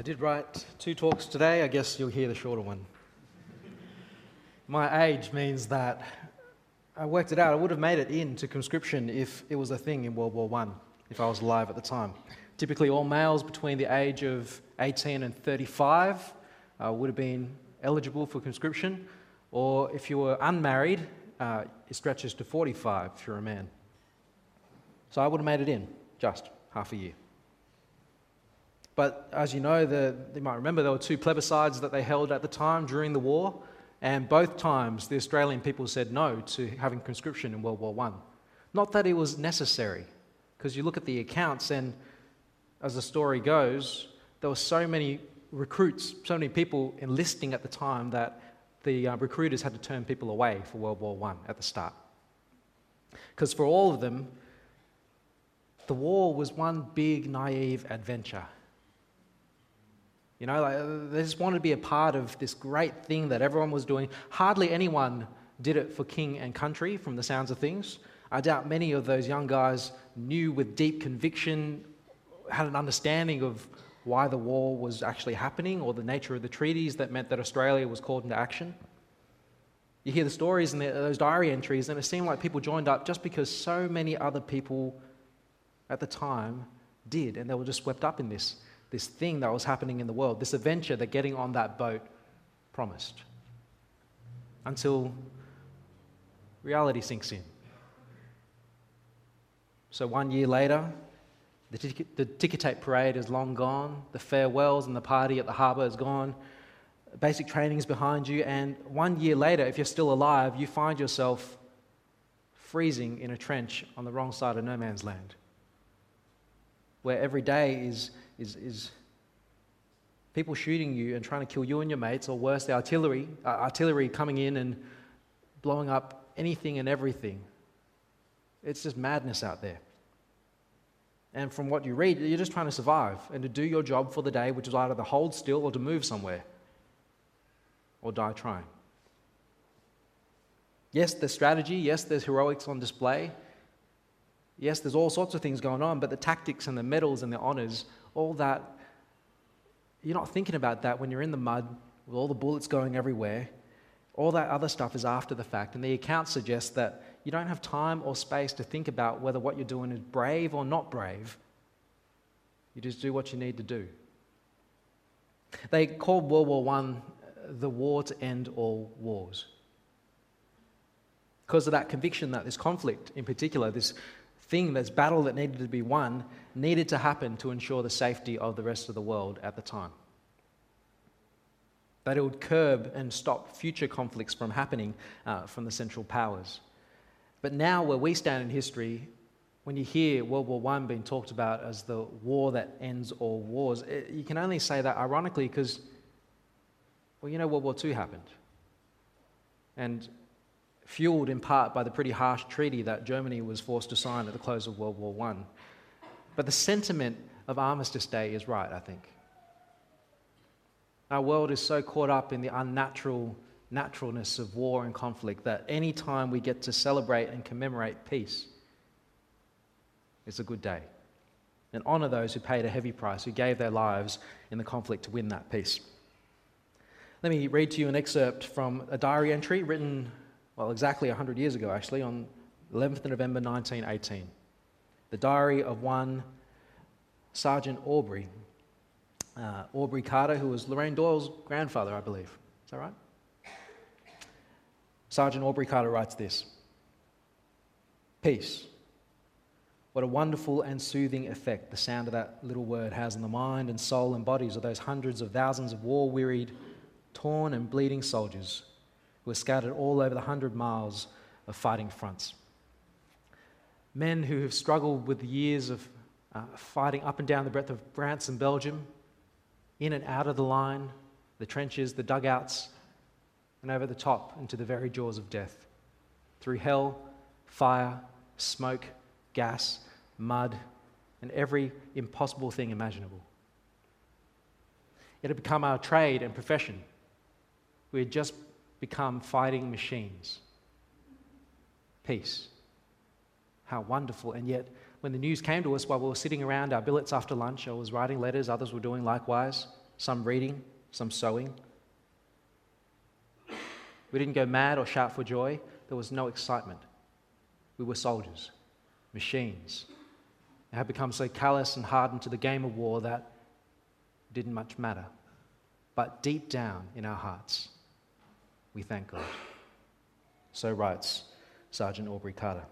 I did write two talks today. I guess you'll hear the shorter one. My age means that I worked it out. I would have made it into conscription if it was a thing in World War I, if I was alive at the time. Typically, all males between the age of 18 and 35 uh, would have been eligible for conscription, or if you were unmarried, uh, it stretches to 45 if you're a man. So I would have made it in just half a year. But as you know, the, you might remember there were two plebiscites that they held at the time during the war, and both times the Australian people said no to having conscription in World War I. Not that it was necessary, because you look at the accounts, and as the story goes, there were so many recruits, so many people enlisting at the time that the uh, recruiters had to turn people away for World War I at the start. Because for all of them, the war was one big naive adventure. You know, like, uh, they just wanted to be a part of this great thing that everyone was doing. Hardly anyone did it for king and country, from the sounds of things. I doubt many of those young guys knew with deep conviction, had an understanding of why the war was actually happening or the nature of the treaties that meant that Australia was called into action. You hear the stories and those diary entries, and it seemed like people joined up just because so many other people at the time did, and they were just swept up in this this thing that was happening in the world, this adventure that getting on that boat promised. Until reality sinks in. So one year later, the, ticket, the ticker tape parade is long gone, the farewells and the party at the harbour is gone, basic training is behind you, and one year later, if you're still alive, you find yourself freezing in a trench on the wrong side of no man's land, where every day is is, is people shooting you and trying to kill you and your mates, or worse, the artillery, uh, artillery coming in and blowing up anything and everything. It's just madness out there. And from what you read, you're just trying to survive and to do your job for the day, which is either to hold still or to move somewhere or die trying. Yes, there's strategy. Yes, there's heroics on display. Yes, there's all sorts of things going on, but the tactics and the medals and the honors all that, you're not thinking about that when you're in the mud with all the bullets going everywhere. All that other stuff is after the fact. And the account suggests that you don't have time or space to think about whether what you're doing is brave or not brave. You just do what you need to do. They called World War I uh, the war to end all wars. Because of that conviction that this conflict, in particular, this thing, this battle that needed to be won, needed to happen to ensure the safety of the rest of the world at the time. That it would curb and stop future conflicts from happening uh, from the central powers. But now, where we stand in history, when you hear World War I being talked about as the war that ends all wars, it, you can only say that ironically because, well, you know, World War II happened. And fueled in part by the pretty harsh treaty that Germany was forced to sign at the close of World War I. But the sentiment of Armistice Day is right, I think. Our world is so caught up in the unnatural naturalness of war and conflict that any time we get to celebrate and commemorate peace, it's a good day. And honor those who paid a heavy price, who gave their lives in the conflict to win that peace. Let me read to you an excerpt from a diary entry written, well, exactly 100 years ago, actually, on 11th November 1918 the diary of one Sergeant Aubrey. Uh, Aubrey Carter, who was Lorraine Doyle's grandfather, I believe. Is that right? Sergeant Aubrey Carter writes this Peace. What a wonderful and soothing effect the sound of that little word has on the mind and soul and bodies of those hundreds of thousands of war wearied, torn, and bleeding soldiers who are scattered all over the hundred miles of fighting fronts men who have struggled with the years of uh, fighting up and down the breadth of France and Belgium, in and out of the line, the trenches, the dugouts, and over the top into the very jaws of death. Through hell, fire, smoke, gas, mud, and every impossible thing imaginable. It had become our trade and profession. We had just become fighting machines. Peace. How wonderful. And yet, when the news came to us while we were sitting around our billets after lunch, I was writing letters, others were doing likewise, some reading, some sewing. We didn't go mad or shout for joy. There was no excitement. We were soldiers, machines. They had become so callous and hardened to the game of war that it didn't much matter. But deep down in our hearts, we thank God. So writes Sergeant Aubrey Carter.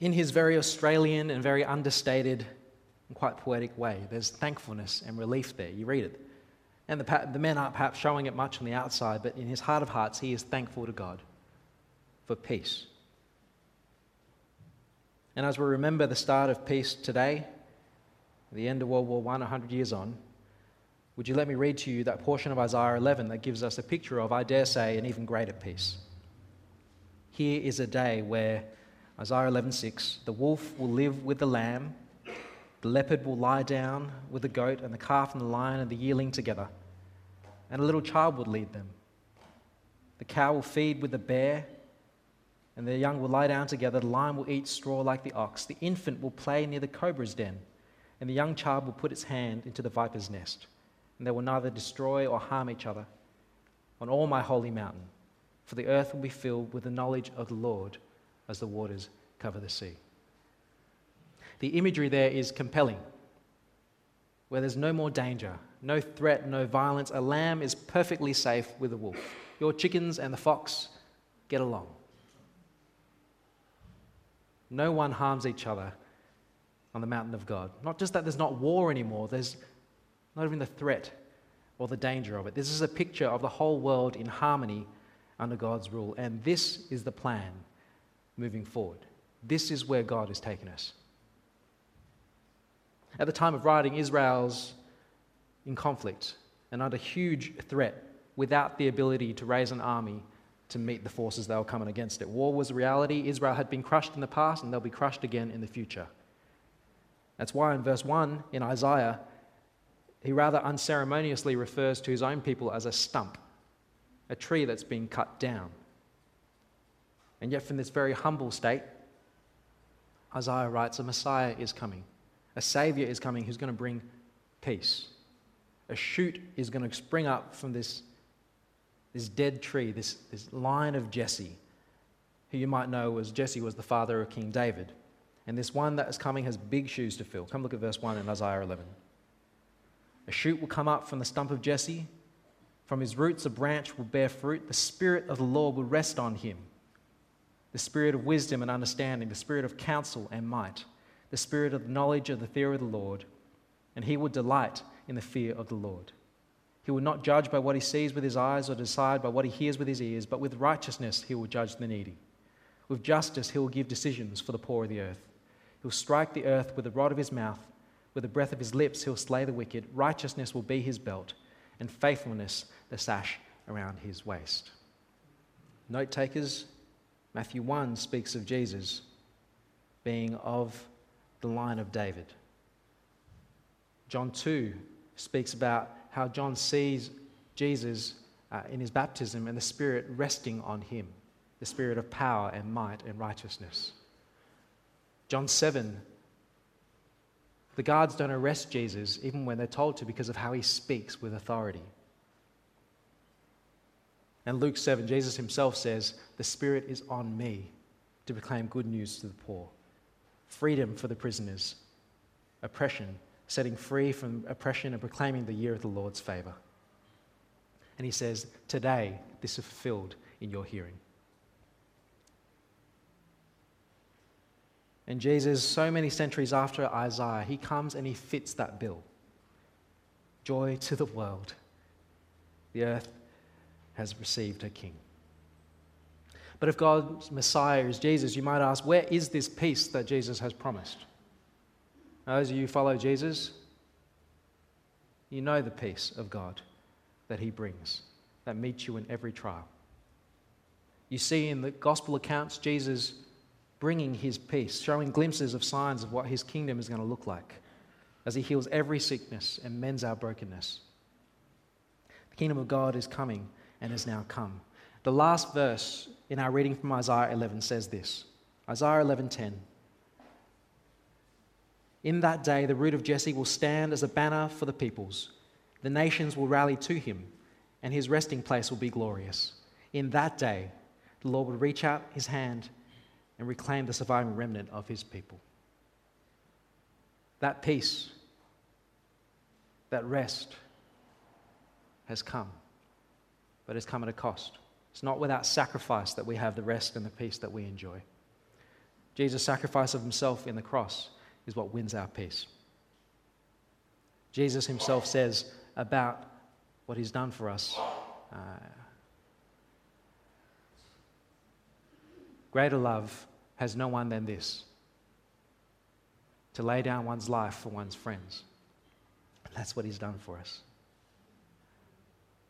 In his very Australian and very understated and quite poetic way, there's thankfulness and relief there. You read it. And the, the men aren't perhaps showing it much on the outside, but in his heart of hearts, he is thankful to God for peace. And as we remember the start of peace today, the end of World War I, 100 years on, would you let me read to you that portion of Isaiah 11 that gives us a picture of, I dare say, an even greater peace? Here is a day where, Isaiah 11:6, the wolf will live with the lamb the leopard will lie down with the goat, and the calf and the lion and the yearling together, and a little child will lead them. The cow will feed with the bear, and the young will lie down together. The lion will eat straw like the ox. The infant will play near the cobra's den, and the young child will put its hand into the viper's nest. And they will neither destroy or harm each other on all my holy mountain, for the earth will be filled with the knowledge of the Lord as the waters cover the sea. The imagery there is compelling, where there's no more danger, no threat, no violence. A lamb is perfectly safe with a wolf. Your chickens and the fox get along. No one harms each other on the mountain of God. Not just that there's not war anymore, there's not even the threat or the danger of it. This is a picture of the whole world in harmony under God's rule. And this is the plan moving forward. This is where God has taken us. At the time of writing, Israel's in conflict and under huge threat without the ability to raise an army to meet the forces that were coming against it. War was a reality. Israel had been crushed in the past and they'll be crushed again in the future. That's why in verse 1 in Isaiah, he rather unceremoniously refers to his own people as a stump, a tree that's been cut down. And yet, from this very humble state, Isaiah writes, A Messiah is coming. A Savior is coming who's going to bring peace. A shoot is going to spring up from this, this dead tree, this, this line of Jesse, who you might know was Jesse was the father of King David. And this one that is coming has big shoes to fill. Come look at verse 1 in Isaiah 11. A shoot will come up from the stump of Jesse. From his roots, a branch will bear fruit. The Spirit of the Lord will rest on him the Spirit of wisdom and understanding, the Spirit of counsel and might the spirit of knowledge of the fear of the Lord, and he will delight in the fear of the Lord. He will not judge by what he sees with his eyes or decide by what he hears with his ears, but with righteousness he will judge the needy. With justice he will give decisions for the poor of the earth. He'll strike the earth with the rod of his mouth. With the breath of his lips he'll slay the wicked. Righteousness will be his belt, and faithfulness the sash around his waist. Note takers, Matthew 1 speaks of Jesus being of the line of David. John 2 speaks about how John sees Jesus uh, in his baptism and the Spirit resting on him, the Spirit of power and might and righteousness. John 7, the guards don't arrest Jesus even when they're told to because of how he speaks with authority. And Luke 7, Jesus himself says, The Spirit is on me to proclaim good news to the poor freedom for the prisoners, oppression, setting free from oppression and proclaiming the year of the Lord's favor. And he says, Today this is fulfilled in your hearing. And Jesus, so many centuries after Isaiah, he comes and he fits that bill. Joy to the world. The earth has received a king. But if God's Messiah is Jesus, you might ask, where is this peace that Jesus has promised? As you follow Jesus, you know the peace of God that He brings, that meets you in every trial. You see in the gospel accounts Jesus bringing His peace, showing glimpses of signs of what His kingdom is going to look like as He heals every sickness and mends our brokenness. The kingdom of God is coming and has now come. The last verse in our reading from Isaiah 11 says this Isaiah 11:10 In that day, the root of Jesse will stand as a banner for the peoples. The nations will rally to him, and his resting place will be glorious. In that day, the Lord will reach out his hand and reclaim the surviving remnant of his people. That peace, that rest has come, but it's come at a cost. It's not without sacrifice that we have the rest and the peace that we enjoy. Jesus' sacrifice of himself in the cross is what wins our peace. Jesus himself says about what he's done for us uh, greater love has no one than this to lay down one's life for one's friends. And that's what he's done for us.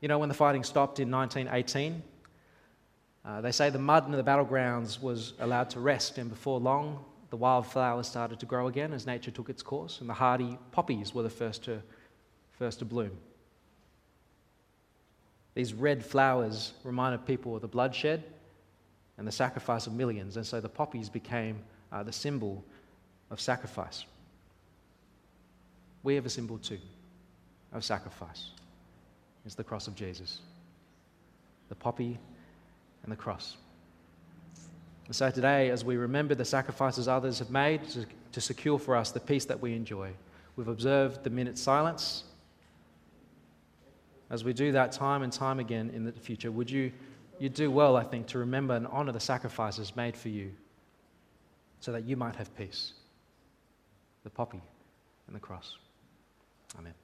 You know, when the fighting stopped in 1918, uh, they say the mud in the battlegrounds was allowed to rest, and before long, the wildflowers started to grow again as nature took its course, and the hardy poppies were the first to, first to bloom. These red flowers reminded people of the bloodshed and the sacrifice of millions, and so the poppies became uh, the symbol of sacrifice. We have a symbol too of sacrifice. It's the cross of Jesus, the poppy and the cross. And so today, as we remember the sacrifices others have made to, to secure for us the peace that we enjoy, we've observed the minute silence. As we do that time and time again in the future, would you, you do well, I think, to remember and honor the sacrifices made for you so that you might have peace? The poppy and the cross. Amen.